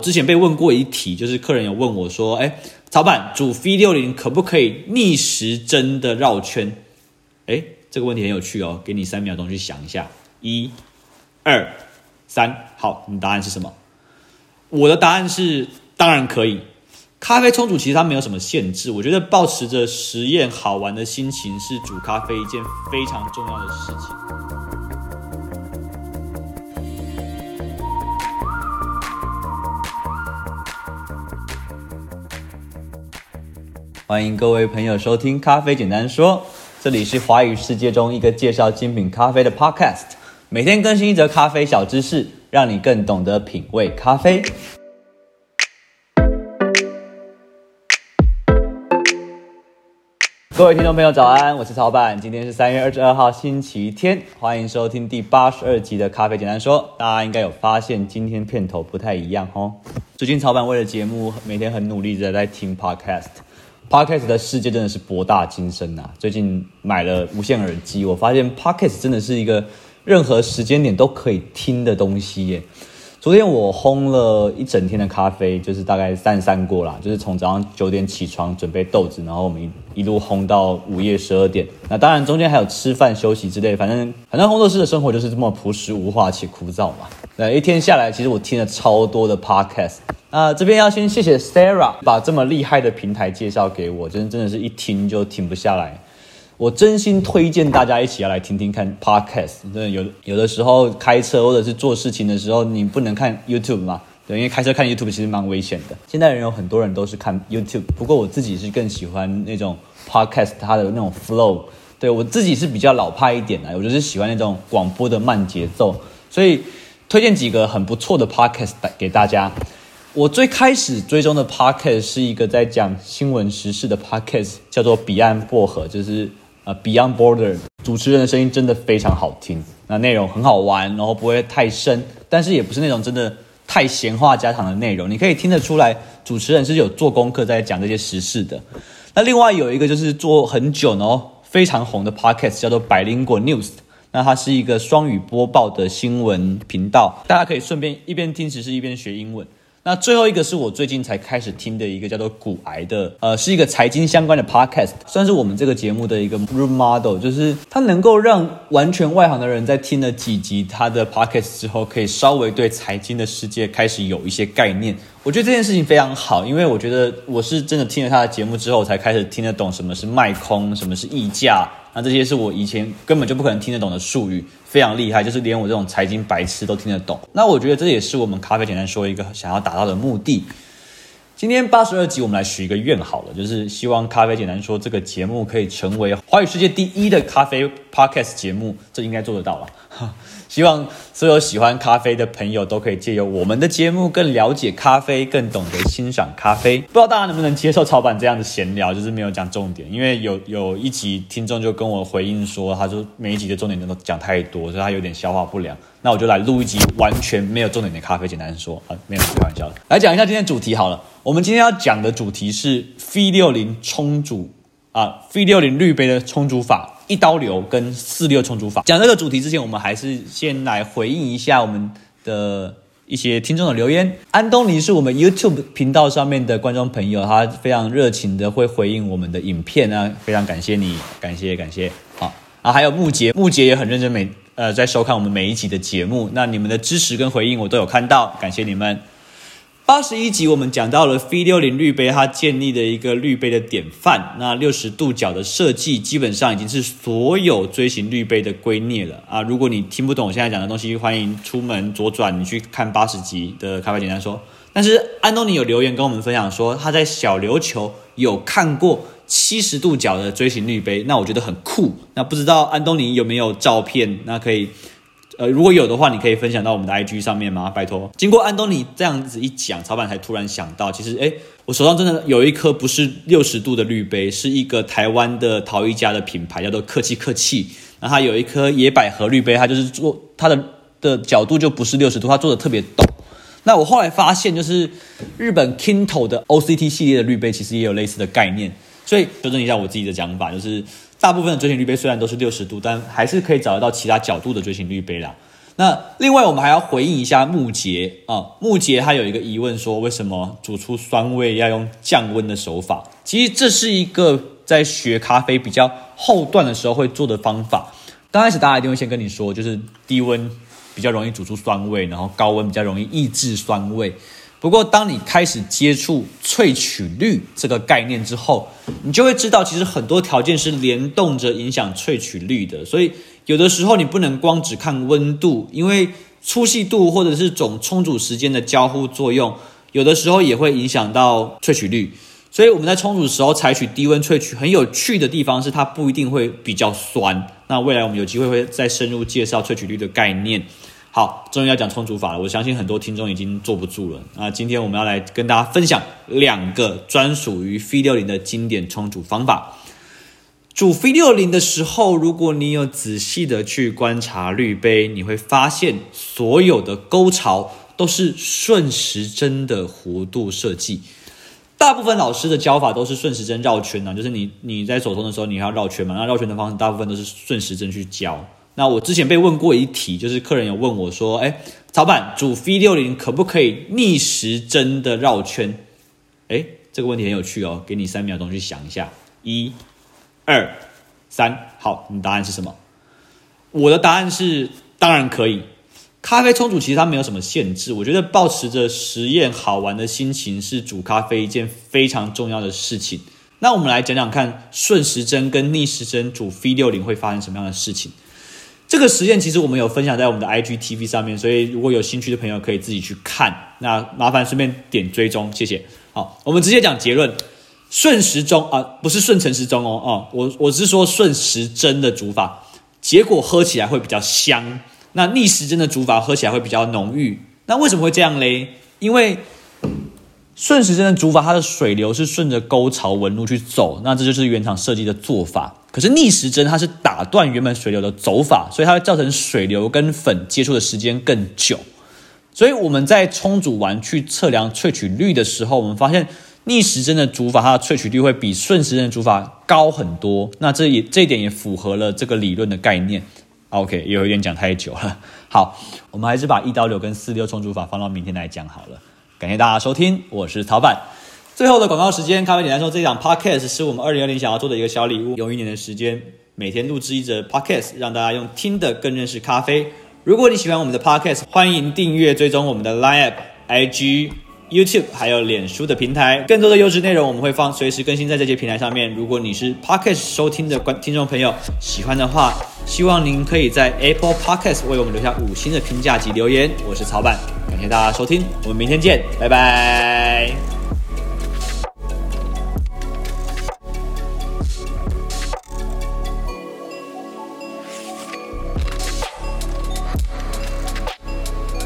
之前被问过一题，就是客人有问我说：“哎，曹板煮 V60 可不可以逆时针的绕圈？”哎，这个问题很有趣哦，给你三秒钟去想一下，一、二、三，好，你答案是什么？我的答案是当然可以。咖啡冲煮其实它没有什么限制，我觉得保持着实验好玩的心情是煮咖啡一件非常重要的事情。欢迎各位朋友收听《咖啡简单说》，这里是华语世界中一个介绍精品咖啡的 Podcast，每天更新一则咖啡小知识，让你更懂得品味咖啡。各位听众朋友，早安，我是曹板，今天是三月二十二号星期天，欢迎收听第八十二集的《咖啡简单说》。大家应该有发现，今天片头不太一样哦。最近曹板为了节目，每天很努力的在听 Podcast。Podcast 的世界真的是博大精深呐！最近买了无线耳机，我发现 Podcast 真的是一个任何时间点都可以听的东西耶。昨天我烘了一整天的咖啡，就是大概三十三锅啦，就是从早上九点起床准备豆子，然后我们一一路烘到午夜十二点。那当然中间还有吃饭休息之类，反正反正烘豆师的生活就是这么朴实无华且枯燥嘛。那一天下来，其实我听了超多的 Podcast。这边要先谢谢 Sarah 把这么厉害的平台介绍给我，真真的是一听就停不下来。我真心推荐大家一起要来听听看 Podcast。真的有有的时候开车或者是做事情的时候，你不能看 YouTube 嘛？对，因为开车看 YouTube 其实蛮危险的。现在人有很多人都是看 YouTube，不过我自己是更喜欢那种 Podcast 它的那种 flow。对，我自己是比较老派一点的，我就是喜欢那种广播的慢节奏，所以推荐几个很不错的 Podcast 给大家。我最开始追踪的 podcast 是一个在讲新闻时事的 podcast，叫做彼岸薄荷，就是 Beyond Border。主持人的声音真的非常好听，那内容很好玩，然后不会太深，但是也不是那种真的太闲话家常的内容。你可以听得出来，主持人是有做功课在讲这些时事的。那另外有一个就是做很久然后非常红的 podcast，叫做百灵果 News。那它是一个双语播报的新闻频道，大家可以顺便一边听时事一边学英文。那最后一个是我最近才开始听的一个叫做“股癌”的，呃，是一个财经相关的 podcast，算是我们这个节目的一个 role model，就是它能够让完全外行的人在听了几集它的 podcast 之后，可以稍微对财经的世界开始有一些概念。我觉得这件事情非常好，因为我觉得我是真的听了他的节目之后，才开始听得懂什么是卖空，什么是溢价。那这些是我以前根本就不可能听得懂的术语，非常厉害，就是连我这种财经白痴都听得懂。那我觉得这也是我们咖啡简单说一个想要达到的目的。今天八十二集，我们来许一个愿好了，就是希望咖啡简单说这个节目可以成为华语世界第一的咖啡 podcast 节目，这应该做得到了。希望所有喜欢咖啡的朋友都可以借由我们的节目更了解咖啡，更懂得欣赏咖啡。不知道大家能不能接受曹板这样的闲聊，就是没有讲重点。因为有有一集听众就跟我回应说，他说每一集的重点都讲太多，所以他有点消化不良。那我就来录一集完全没有重点的咖啡，简单说啊，没有开玩笑的。来讲一下今天主题好了，我们今天要讲的主题是 V60 冲煮啊，V60 滤杯的冲煮法。一刀流跟四六冲煮法。讲这个主题之前，我们还是先来回应一下我们的一些听众的留言。安东尼是我们 YouTube 频道上面的观众朋友，他非常热情的会回应我们的影片啊，非常感谢你，感谢感谢。好啊，还有木杰，木杰也很认真每呃在收看我们每一集的节目，那你们的支持跟回应我都有看到，感谢你们。八十一集，我们讲到了 V 六零滤杯，它建立的一个滤杯的典范。那六十度角的设计，基本上已经是所有锥形滤杯的圭臬了啊！如果你听不懂我现在讲的东西，欢迎出门左转，你去看八十集的咖啡简单说。但是安东尼有留言跟我们分享说，他在小琉球有看过七十度角的锥形滤杯，那我觉得很酷。那不知道安东尼有没有照片？那可以。呃，如果有的话，你可以分享到我们的 IG 上面吗？拜托。经过安东尼这样子一讲，曹板才突然想到，其实，诶，我手上真的有一颗不是六十度的滤杯，是一个台湾的陶艺家的品牌，叫做客气客气。那它有一颗野百合滤杯，它就是做它的的角度就不是六十度，它做的特别陡。那我后来发现，就是日本 Kinto 的 OCT 系列的滤杯，其实也有类似的概念。所以，纠正一下我自己的讲法，就是。大部分的锥形滤杯虽然都是六十度，但还是可以找得到其他角度的锥形滤杯啦。那另外我们还要回应一下木杰啊，木杰他有一个疑问说，为什么煮出酸味要用降温的手法？其实这是一个在学咖啡比较后段的时候会做的方法。刚开始大家一定会先跟你说，就是低温比较容易煮出酸味，然后高温比较容易抑制酸味。不过，当你开始接触萃取率这个概念之后，你就会知道，其实很多条件是联动着影响萃取率的。所以，有的时候你不能光只看温度，因为粗细度或者是总冲煮时间的交互作用，有的时候也会影响到萃取率。所以，我们在冲煮的时候采取低温萃取，很有趣的地方是它不一定会比较酸。那未来我们有机会会再深入介绍萃取率的概念。好，终于要讲冲煮法了。我相信很多听众已经坐不住了。那今天我们要来跟大家分享两个专属于 V60 的经典冲煮方法。煮 V60 的时候，如果你有仔细的去观察滤杯，你会发现所有的沟槽都是顺时针的弧度设计。大部分老师的教法都是顺时针绕圈呢，就是你你在手冲的时候，你要绕圈嘛。那绕圈的方式大部分都是顺时针去教。那我之前被问过一题，就是客人有问我说：“哎，曹板煮 V60 可不可以逆时针的绕圈？”哎，这个问题很有趣哦，给你三秒钟去想一下，一、二、三，好，你答案是什么？我的答案是当然可以。咖啡冲煮其实它没有什么限制，我觉得保持着实验好玩的心情是煮咖啡一件非常重要的事情。那我们来讲讲看，顺时针跟逆时针煮 V60 会发生什么样的事情？这个实验其实我们有分享在我们的 IGTV 上面，所以如果有兴趣的朋友可以自己去看。那麻烦顺便点追踪，谢谢。好，我们直接讲结论：顺时钟啊，不是顺时钟哦，哦，我我是说顺时针的煮法，结果喝起来会比较香。那逆时针的煮法喝起来会比较浓郁。那为什么会这样嘞？因为顺时针的煮法，它的水流是顺着沟槽纹路去走，那这就是原厂设计的做法。可是逆时针它是打断原本水流的走法，所以它会造成水流跟粉接触的时间更久。所以我们在冲煮完去测量萃取率的时候，我们发现逆时针的煮法它的萃取率会比顺时针的煮法高很多。那这也这一点也符合了这个理论的概念。OK，有一点讲太久了。好，我们还是把一刀流跟四六冲煮法放到明天来讲好了。感谢大家收听，我是曹板。最后的广告时间，咖啡简单说，这一档 Podcast 是我们二零二零想要做的一个小礼物。用一年的时间，每天录制一则 Podcast，让大家用听的更认识咖啡。如果你喜欢我们的 Podcast，欢迎订阅追踪我们的 Line、IG、YouTube 还有脸书的平台。更多的优质内容我们会放随时更新在这些平台上面。如果你是 Pocket 收听的观听众朋友，喜欢的话，希望您可以在 Apple Pocket 为我们留下五星的评价及留言。我是曹板，感谢大家收听，我们明天见，拜拜。